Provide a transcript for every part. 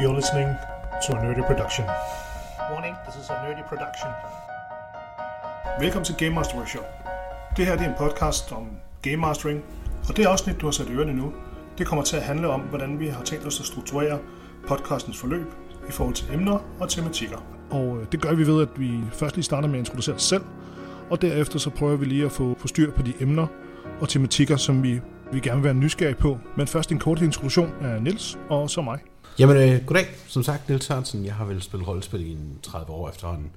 You're listening to a nerdy production. Warning, this is a nerdy production. Velkommen til Game Master Workshop. Det her det er en podcast om game mastering, og det afsnit, du har sat ørerne nu, det kommer til at handle om, hvordan vi har tænkt os at strukturere podcastens forløb i forhold til emner og tematikker. Og øh, det gør vi ved, at vi først lige starter med at introducere os selv, og derefter så prøver vi lige at få, få styr på de emner og tematikker, som vi, vi gerne vil være nysgerrige på. Men først en kort introduktion af Nils og så mig. Jamen, øh, goddag. Som sagt, Niels Sørensen. Jeg har vel spillet rollespil i en 30 år efterhånden.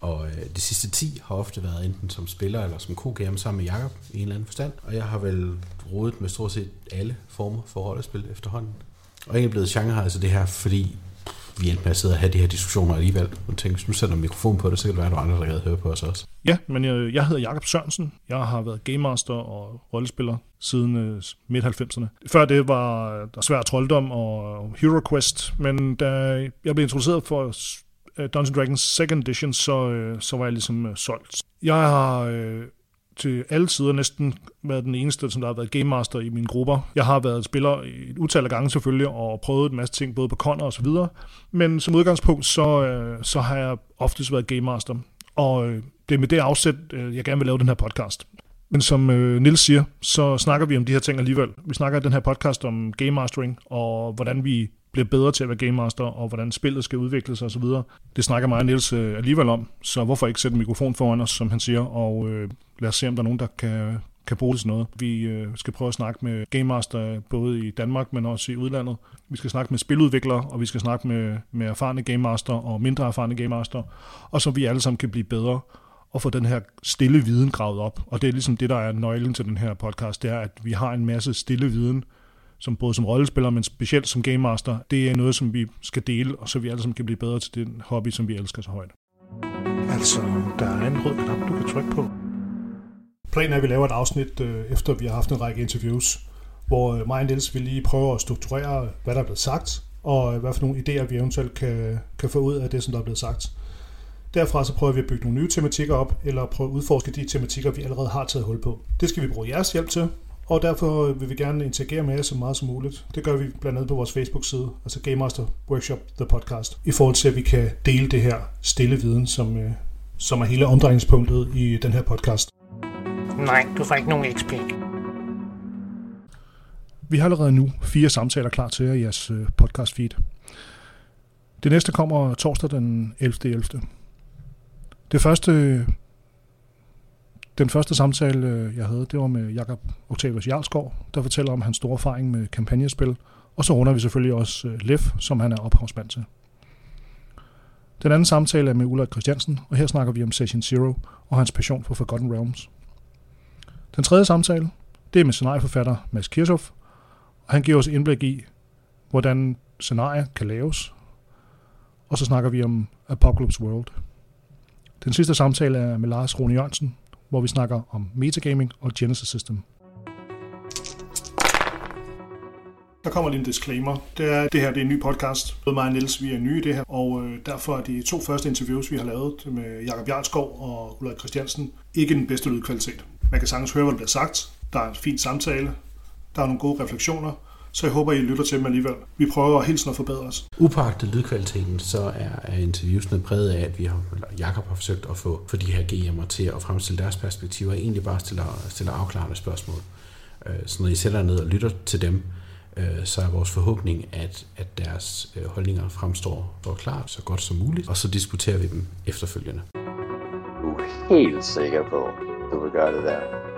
Og øh, de sidste 10 har ofte været enten som spiller eller som co sammen med Jakob i en eller anden forstand. Og jeg har vel rodet med stort set alle former for rollespil efterhånden. Og egentlig blevet Shanghai altså det her, fordi vi endte med at sidde og have de her diskussioner alligevel. Og tænkte, hvis nu sætter mikrofon på det, så kan det være, at der andre, der kan høre på os også. Ja, men jeg, jeg hedder Jakob Sørensen. Jeg har været game master og rollespiller siden øh, midt-90'erne. Før det var der svær trolddom og Hero Quest, men da jeg blev introduceret for øh, Dungeons Dragons Second Edition, så, øh, så var jeg ligesom øh, solgt. Jeg har øh, til alle sider næsten været den eneste, som der har været game master i mine grupper. Jeg har været spiller et utal af gange selvfølgelig, og prøvet en masse ting, både på konner og så videre. Men som udgangspunkt, så, øh, så har jeg oftest været game master. Og øh, det er med det afsæt, øh, jeg gerne vil lave den her podcast. Men som øh, Nils siger, så snakker vi om de her ting alligevel. Vi snakker i den her podcast om game mastering, og hvordan vi bliver bedre til at være game master, og hvordan spillet skal udvikle sig osv. Det snakker mig og Niels øh, alligevel om, så hvorfor ikke sætte en mikrofon foran os, som han siger, og øh, lad os se, om der er nogen, der kan, kan bruge det til noget. Vi øh, skal prøve at snakke med game master både i Danmark, men også i udlandet. Vi skal snakke med spiludviklere, og vi skal snakke med, med erfarne game master og mindre erfarne game master, og så vi alle sammen kan blive bedre og få den her stille viden gravet op. Og det er ligesom det, der er nøglen til den her podcast, det er, at vi har en masse stille viden, som både som rollespiller, men specielt som game master, det er noget, som vi skal dele, og så vi alle sammen kan blive bedre til den hobby, som vi elsker så højt. Altså, der er en rød knap, du kan trykke på. Planen er, at vi laver et afsnit, øh, efter vi har haft en række interviews, hvor øh, mig og Niels vil lige prøve at strukturere, hvad der er blevet sagt, og øh, hvad for nogle idéer, vi eventuelt kan, kan få ud af det, som der er blevet sagt. Derfra så prøver vi at bygge nogle nye tematikker op, eller prøve at udforske de tematikker, vi allerede har taget hul på. Det skal vi bruge jeres hjælp til, og derfor vil vi gerne interagere med jer så meget som muligt. Det gør vi blandt andet på vores Facebook-side, altså Game Master Workshop The Podcast, i forhold til, at vi kan dele det her stille viden, som, øh, som er hele omdrejningspunktet i den her podcast. Nej, du får ikke nogen XP. Vi har allerede nu fire samtaler klar til jer i jeres øh, podcast feed. Det næste kommer torsdag den 11.11. 11. Det første den første samtale, øh, jeg havde, det var med Jakob Octavius Jarlskov, der fortæller om hans store erfaring med kampagnespil. Og så runder vi selvfølgelig også øh, Lef, som han er ophavsmand til. Den anden samtale er med Ulla Christiansen, og her snakker vi om Session Zero og hans passion for Forgotten Realms. Den tredje samtale, det er med scenarieforfatter Mads Kirchhoff, og han giver os indblik i, hvordan scenarier kan laves. Og så snakker vi om Apocalypse World. Den sidste samtale er med Lars Rune Jørgensen, hvor vi snakker om metagaming og Genesis System. Der kommer lige en disclaimer. Det, er, det her det er en ny podcast. Både mig og Niels, vi er nye i det her, og øh, derfor er de to første interviews, vi har lavet med Jakob Jarlskov og Ulrik Christiansen, ikke den bedste lydkvalitet. Man kan sagtens høre, hvad der bliver sagt. Der er en fin samtale. Der er nogle gode refleksioner så jeg håber, I lytter til dem alligevel. Vi prøver hele tiden at forbedre os. Upagtet lydkvaliteten, så er, er interviewsene præget af, at vi har, Jacob har forsøgt at få, få de her GM'er til at fremstille deres perspektiver, egentlig bare stille, stille afklarende spørgsmål. Øh, så når I sætter ned og lytter til dem, øh, så er vores forhåbning, at, at deres øh, holdninger fremstår så klart, så godt som muligt, og så diskuterer vi dem efterfølgende. Du er helt sikker på, du vil gøre det der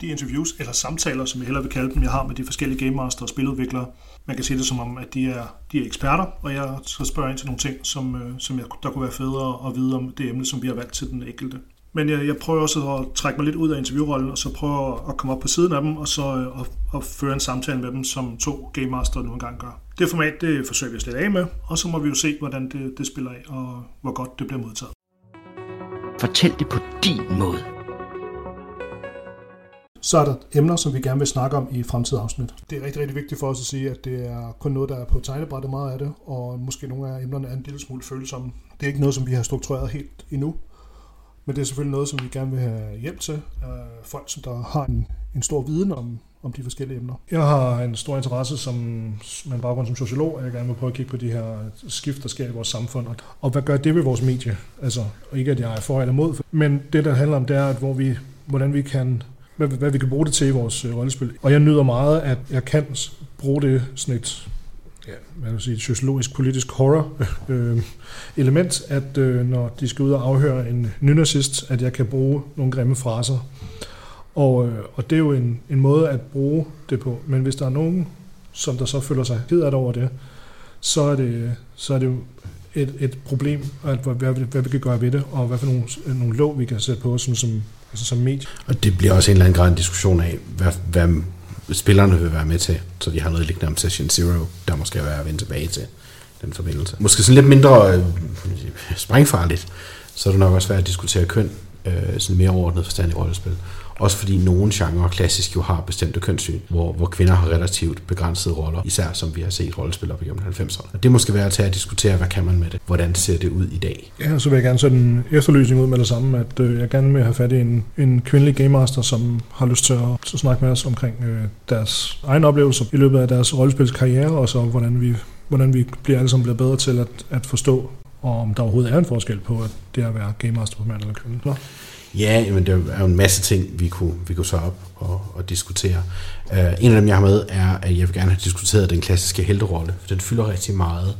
de interviews eller samtaler, som jeg hellere vil kalde dem, jeg har med de forskellige game master og spiludviklere. Man kan sige det som om, at de er, de er eksperter, og jeg skal spørge ind til nogle ting, som, øh, som jeg, der kunne være federe at vide om det emne, som vi har valgt til den enkelte. Men jeg, jeg prøver også at trække mig lidt ud af interviewrollen, og så prøve at komme op på siden af dem, og så øh, og, at, at føre en samtale med dem, som to game master nu engang gør. Det format, det forsøger vi at slet af med, og så må vi jo se, hvordan det, det spiller af, og hvor godt det bliver modtaget. Fortæl det på din måde. Så er der emner, som vi gerne vil snakke om i fremtidige afsnit. Det er rigtig, rigtig vigtigt for os at sige, at det er kun noget, der er på tegnebrættet meget af det, og måske nogle af emnerne er en lille smule følsomme. Det er ikke noget, som vi har struktureret helt endnu, men det er selvfølgelig noget, som vi gerne vil have hjælp til. Folk, som der har en, en stor viden om, om de forskellige emner. Jeg har en stor interesse som med en baggrund som sociolog, at jeg gerne vil prøve at kigge på de her skift, der sker i vores samfund, og, hvad gør det ved vores medie? Altså, og ikke at jeg er for eller mod, men det, der handler om, det er, at hvor vi, hvordan vi kan hvad, hvad vi kan bruge det til i vores øh, rollespil. Og jeg nyder meget, at jeg kan bruge det sådan et ja, hvad vil sige, sociologisk politisk horror øh, element, at øh, når de skal ud og afhøre en nynazist, at jeg kan bruge nogle grimme fraser. Og, øh, og det er jo en, en måde at bruge det på. Men hvis der er nogen, som der så føler sig ked af over det, så er det, så er det jo et, et problem, at hvad, hvad, hvad vi kan gøre ved det, og hvad for nogle, nogle lov, vi kan sætte på som, som, altså som medie. Og det bliver også en eller anden grad en diskussion af, hvad, hvad spillerne vil være med til, så de har noget liggende om Session Zero, der måske er at vende tilbage til den forbindelse. Måske sådan lidt mindre øh, sprængfarligt, så er det nok også værd at diskutere køn, øh, sådan mere overordnet forstand i rollespil. Også fordi nogle genrer klassisk jo har bestemte kønssyn, hvor, hvor kvinder har relativt begrænsede roller, især som vi har set rollespil op igennem 90'erne. Og det måske være til at diskutere, hvad kan man med det? Hvordan ser det ud i dag? Ja, så vil jeg gerne sætte en efterlysning ud med det samme, at øh, jeg gerne vil have fat i en, en kvindelig game master, som har lyst til at, at snakke med os omkring øh, deres egen oplevelser i løbet af deres rollespilskarriere, og så hvordan vi, hvordan vi bliver alle sammen blevet bedre til at, at forstå, og om der overhovedet er en forskel på at det at være game master på mand eller kvinde. Så. Ja, men der er jo en masse ting, vi kunne, vi kunne så op og, og diskutere. Uh, en af dem, jeg har med, er, at jeg vil gerne have diskuteret den klassiske helterolle, for den fylder rigtig meget,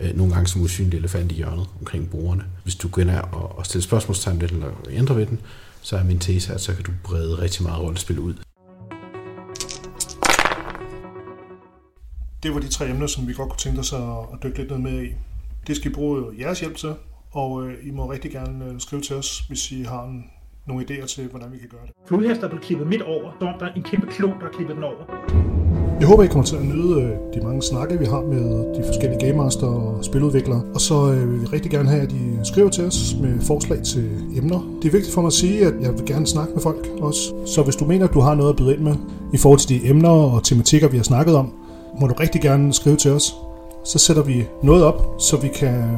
uh, nogle gange som usynlig elefant i hjørnet omkring brugerne. Hvis du går ind og, og stiller spørgsmålstegn lidt eller ændrer ved den, så er min tese, at så kan du brede rigtig meget rollespil ud. Det var de tre emner, som vi godt kunne tænke os at dykke lidt ned med i. Det skal I bruge jeres hjælp til, og øh, I må rigtig gerne øh, skrive til os, hvis I har en, nogle idéer til, hvordan vi kan gøre det. Flodhester er blevet klippet midt over, så der er en kæmpe klon, der klippet den over. Jeg håber, I kommer til at nyde øh, de mange snakke, vi har med de forskellige Game Master og spiludviklere. Og så vil vi rigtig gerne have, at I skriver til os med forslag til emner. Det er vigtigt for mig at sige, at jeg vil gerne snakke med folk også. Så hvis du mener, at du har noget at byde ind med i forhold til de emner og tematikker, vi har snakket om, må du rigtig gerne skrive til os. Så sætter vi noget op, så vi kan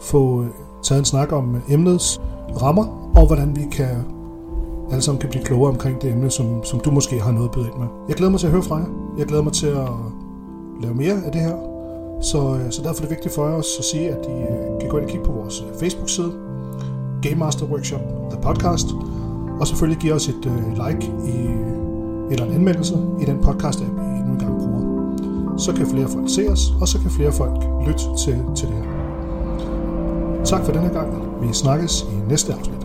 få øh, taget en snak om øh, emnets rammer, og hvordan vi kan alle sammen kan blive klogere omkring det emne, som, som du måske har noget at byde ind med. Jeg glæder mig til at høre fra jer. Jeg glæder mig til at lave mere af det her. Så, øh, så derfor er det vigtigt for os at sige, at I kan gå ind og kigge på vores Facebook-side, Game Master Workshop, The Podcast, og selvfølgelig give os et like i, eller en anmeldelse i den podcast-app, så kan flere folk se os, og så kan flere folk lytte til, til det her. Tak for denne gang. Vi snakkes i næste afsnit.